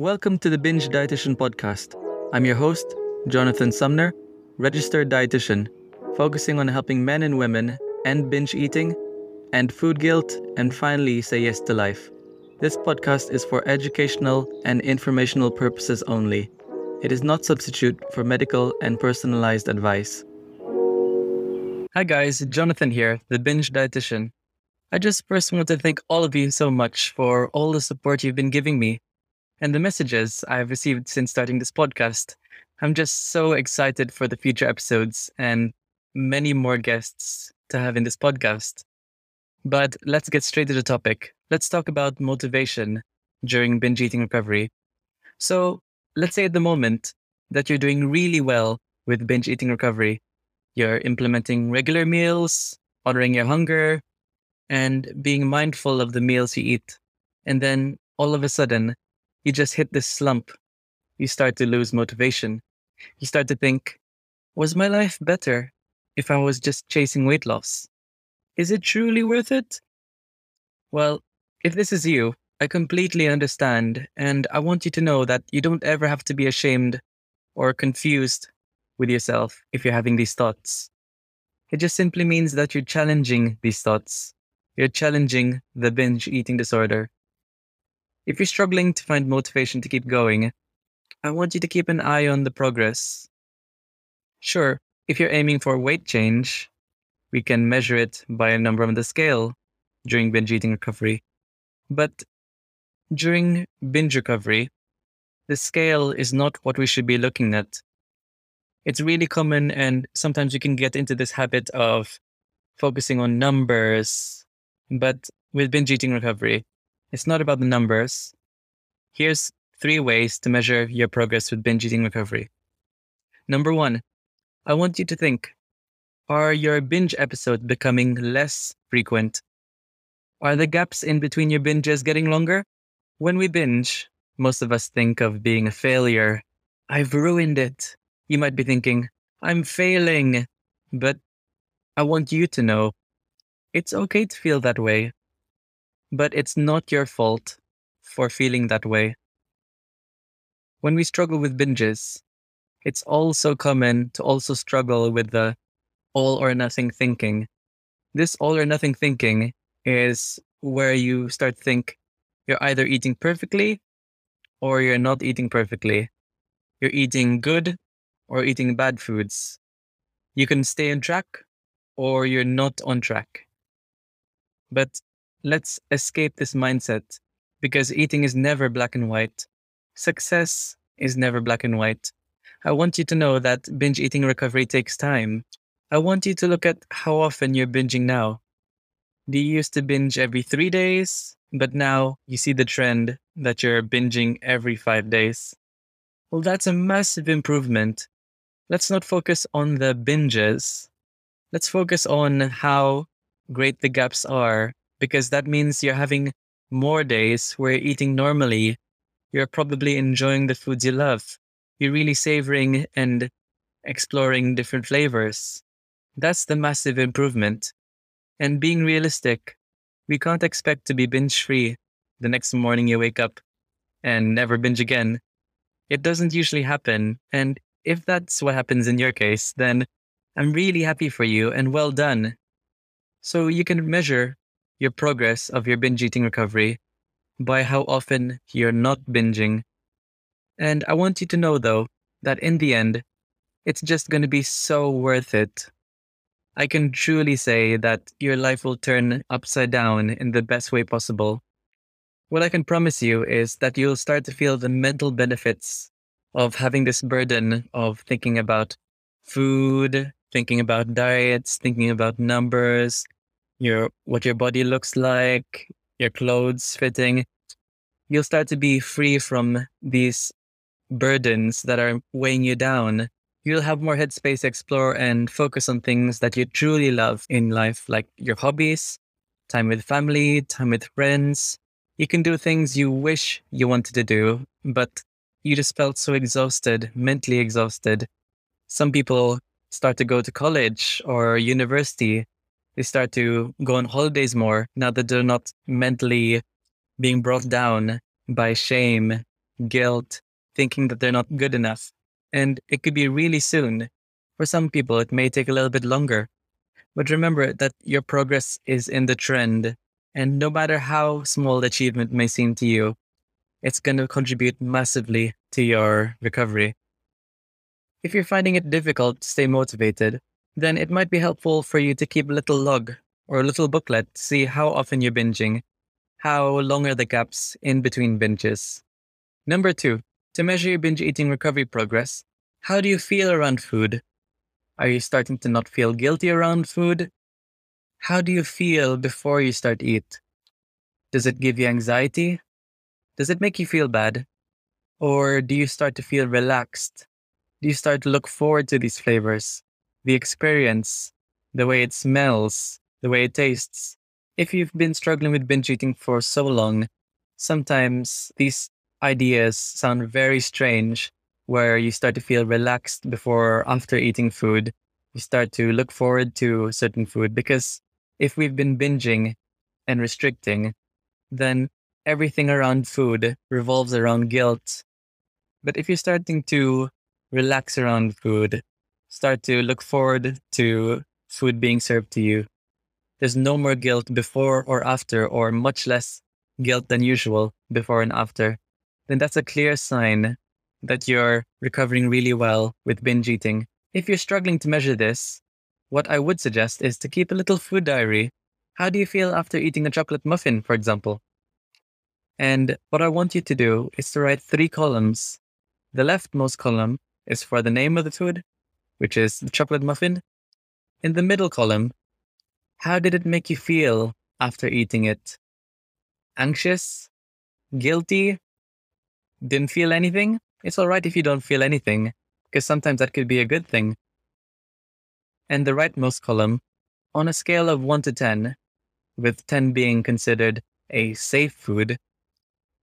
Welcome to the Binge Dietitian Podcast. I'm your host, Jonathan Sumner, registered dietitian, focusing on helping men and women end binge eating, end food guilt, and finally say yes to life. This podcast is for educational and informational purposes only. It is not substitute for medical and personalized advice. Hi guys, Jonathan here, the Binge Dietitian. I just first want to thank all of you so much for all the support you've been giving me and the messages I've received since starting this podcast. I'm just so excited for the future episodes and many more guests to have in this podcast. But let's get straight to the topic. Let's talk about motivation during binge eating recovery. So, let's say at the moment that you're doing really well with binge eating recovery, you're implementing regular meals, honoring your hunger, and being mindful of the meals you eat. And then all of a sudden, you just hit this slump. You start to lose motivation. You start to think, was my life better if I was just chasing weight loss? Is it truly worth it? Well, if this is you, I completely understand. And I want you to know that you don't ever have to be ashamed or confused with yourself if you're having these thoughts. It just simply means that you're challenging these thoughts. You're challenging the binge eating disorder. If you're struggling to find motivation to keep going, I want you to keep an eye on the progress. Sure, if you're aiming for weight change, we can measure it by a number on the scale during binge eating recovery. But during binge recovery, the scale is not what we should be looking at. It's really common, and sometimes you can get into this habit of focusing on numbers. But with binge eating recovery, it's not about the numbers. Here's three ways to measure your progress with binge eating recovery. Number one, I want you to think Are your binge episodes becoming less frequent? Are the gaps in between your binges getting longer? When we binge, most of us think of being a failure. I've ruined it. You might be thinking, I'm failing. But I want you to know it's okay to feel that way. But it's not your fault for feeling that way. When we struggle with binges, it's also common to also struggle with the all or nothing thinking. This all or nothing thinking is where you start think you're either eating perfectly or you're not eating perfectly. You're eating good or eating bad foods. You can stay on track or you're not on track. But let's escape this mindset because eating is never black and white. Success is never black and white. I want you to know that binge eating recovery takes time. I want you to look at how often you're binging now. Do you used to binge every three days, but now you see the trend that you're binging every five days? Well, that's a massive improvement. Let's not focus on the binges. Let's focus on how great the gaps are because that means you're having more days where you're eating normally. You're probably enjoying the foods you love. You're really savoring and exploring different flavors. That's the massive improvement. And being realistic, we can't expect to be binge free the next morning you wake up and never binge again. It doesn't usually happen. And if that's what happens in your case, then I'm really happy for you and well done. So you can measure your progress of your binge eating recovery by how often you're not binging. And I want you to know, though, that in the end, it's just going to be so worth it. I can truly say that your life will turn upside down in the best way possible. What I can promise you is that you'll start to feel the mental benefits of having this burden of thinking about food, thinking about diets, thinking about numbers, your what your body looks like, your clothes fitting, you'll start to be free from these burdens that are weighing you down. You'll have more headspace to explore and focus on things that you truly love in life, like your hobbies, time with family, time with friends. You can do things you wish you wanted to do, but you just felt so exhausted, mentally exhausted. Some people start to go to college or university they start to go on holidays more now that they're not mentally being brought down by shame guilt, thinking that they're not good enough. And it could be really soon. For some people, it may take a little bit longer. But remember that your progress is in the trend. And no matter how small the achievement may seem to you, it's going to contribute massively to your recovery. If you're finding it difficult to stay motivated, then it might be helpful for you to keep a little log or a little booklet to see how often you're binging, how long are the gaps in between binges. Number two, to measure your binge eating recovery progress, how do you feel around food? Are you starting to not feel guilty around food? How do you feel before you start eat? Does it give you anxiety? Does it make you feel bad? Or do you start to feel relaxed? Do you start to look forward to these flavors, the experience, the way it smells, the way it tastes? If you've been struggling with binge eating for so long, sometimes these ideas sound very strange, where you start to feel relaxed before or after eating food. You start to look forward to certain food because if we've been binging and restricting, then everything around food revolves around guilt. But if you're starting to relax around food, start to look forward to food being served to you, there's no more guilt before or after, or much less guilt than usual before and after, then that's a clear sign that you're recovering really well with binge eating. If you're struggling to measure this, what I would suggest is to keep a little food diary. How do you feel after eating a chocolate muffin, for example? And what I want you to do is to write three columns. The leftmost column is for the name of the food, which is the chocolate muffin. In the middle column, how did it make you feel after eating it? Anxious? Guilty? Didn't feel anything? It's all right if you don't feel anything, because sometimes that could be a good thing. And the rightmost column, on a scale of 1 to 10, with 10 being considered a safe food,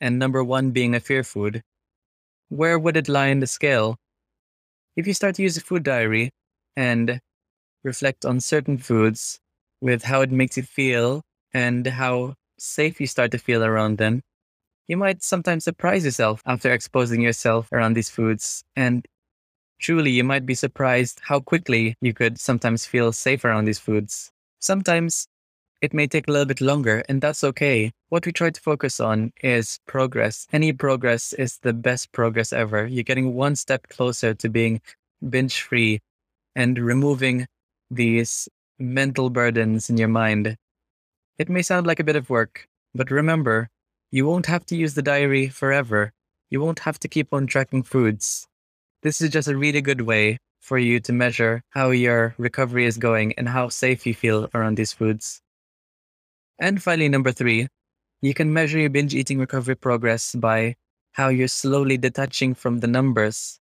and number 1 being a fear food, where would it lie in the scale? If you start to use a food diary and reflect on certain foods with how it makes you feel and how safe you start to feel around them, you might sometimes surprise yourself after exposing yourself around these foods. And truly, you might be surprised how quickly you could sometimes feel safe around these foods. Sometimes it may take a little bit longer, and that's okay. What we try to focus on is progress. Any progress is the best progress ever. You're getting one step closer to being binge free and removing these mental burdens in your mind. It may sound like a bit of work, but remember, you won't have to use the diary forever. You won't have to keep on tracking foods. This is just a really good way for you to measure how your recovery is going and how safe you feel around these foods. And finally, number three, you can measure your binge eating recovery progress by how you're slowly detaching from the numbers.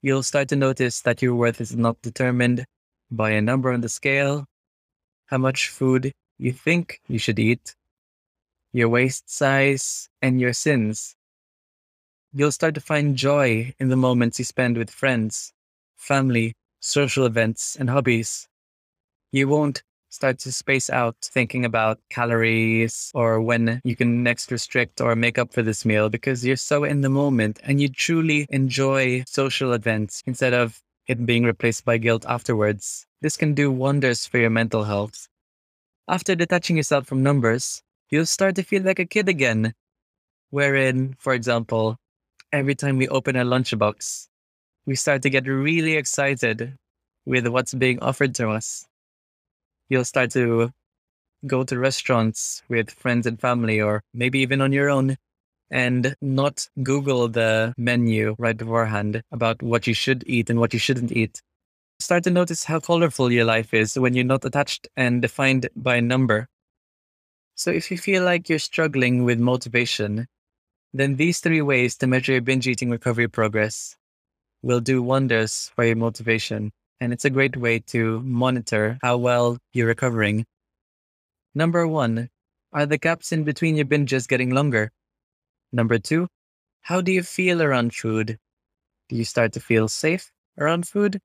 You'll start to notice that your worth is not determined by a number on the scale, how much food you think you should eat, your waist size, and your sins. You'll start to find joy in the moments you spend with friends, family, social events, and hobbies. You won't start to space out thinking about calories or when you can next restrict or make up for this meal because you're so in the moment and you truly enjoy social events instead of it being replaced by guilt afterwards. This can do wonders for your mental health. After detaching yourself from numbers, you'll start to feel like a kid again, wherein, for example, every time we open a lunchbox, we start to get really excited with what's being offered to us. You'll start to go to restaurants with friends and family, or maybe even on your own, and not Google the menu right beforehand about what you should eat and what you shouldn't eat. Start to notice how colorful your life is when you're not attached and defined by a number. So if you feel like you're struggling with motivation, then these three ways to measure your binge eating recovery progress will do wonders for your motivation. And it's a great way to monitor how well you're recovering. Number one, are the gaps in between your binges getting longer? Number two, how do you feel around food? Do you start to feel safe around food?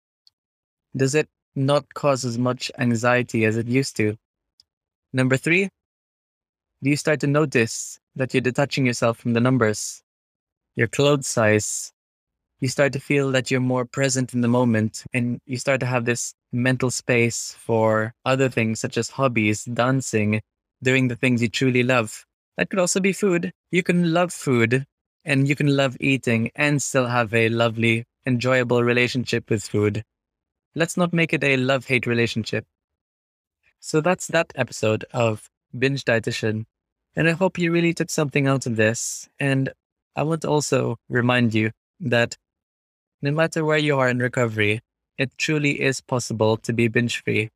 Does it not cause as much anxiety as it used to? Number three, do you start to notice that you're detaching yourself from the numbers? your clothes size, you start to feel that you're more present in the moment and you start to have this mental space for other things such as hobbies, dancing, doing the things you truly love. That could also be food. You can love food and you can love eating and still have a lovely, enjoyable relationship with food. Let's not make it a love hate relationship. So that's that episode of Binge Dietitian. And I hope you really took something out of this. And I want to also remind you that no matter where you are in recovery, it truly is possible to be binge free.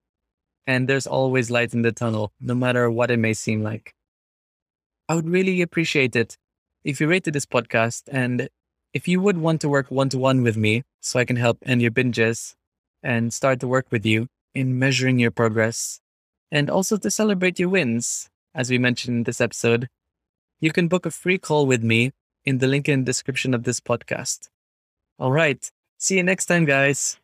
And there's always light in the tunnel, no matter what it may seem like. I would really appreciate it if you rated this podcast and if you would want to work one to one with me so I can help end your binges and start to work with you in measuring your progress and also to celebrate your wins, as we mentioned in this episode, you can book a free call with me in the link in the description of this podcast. All right. See you next time, guys.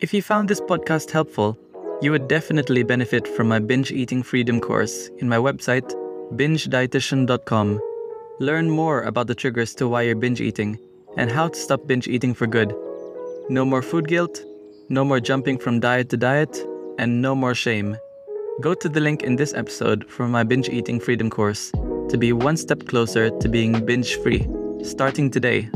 If you found this podcast helpful, you would definitely benefit from my binge eating freedom course in my website, bingedietitian.com. Learn more about the triggers to why you're binge eating and how to stop binge eating for good. No more food guilt, no more jumping from diet to diet, and no more shame. Go to the link in this episode for my binge eating freedom course to be one step closer to being binge free, starting today.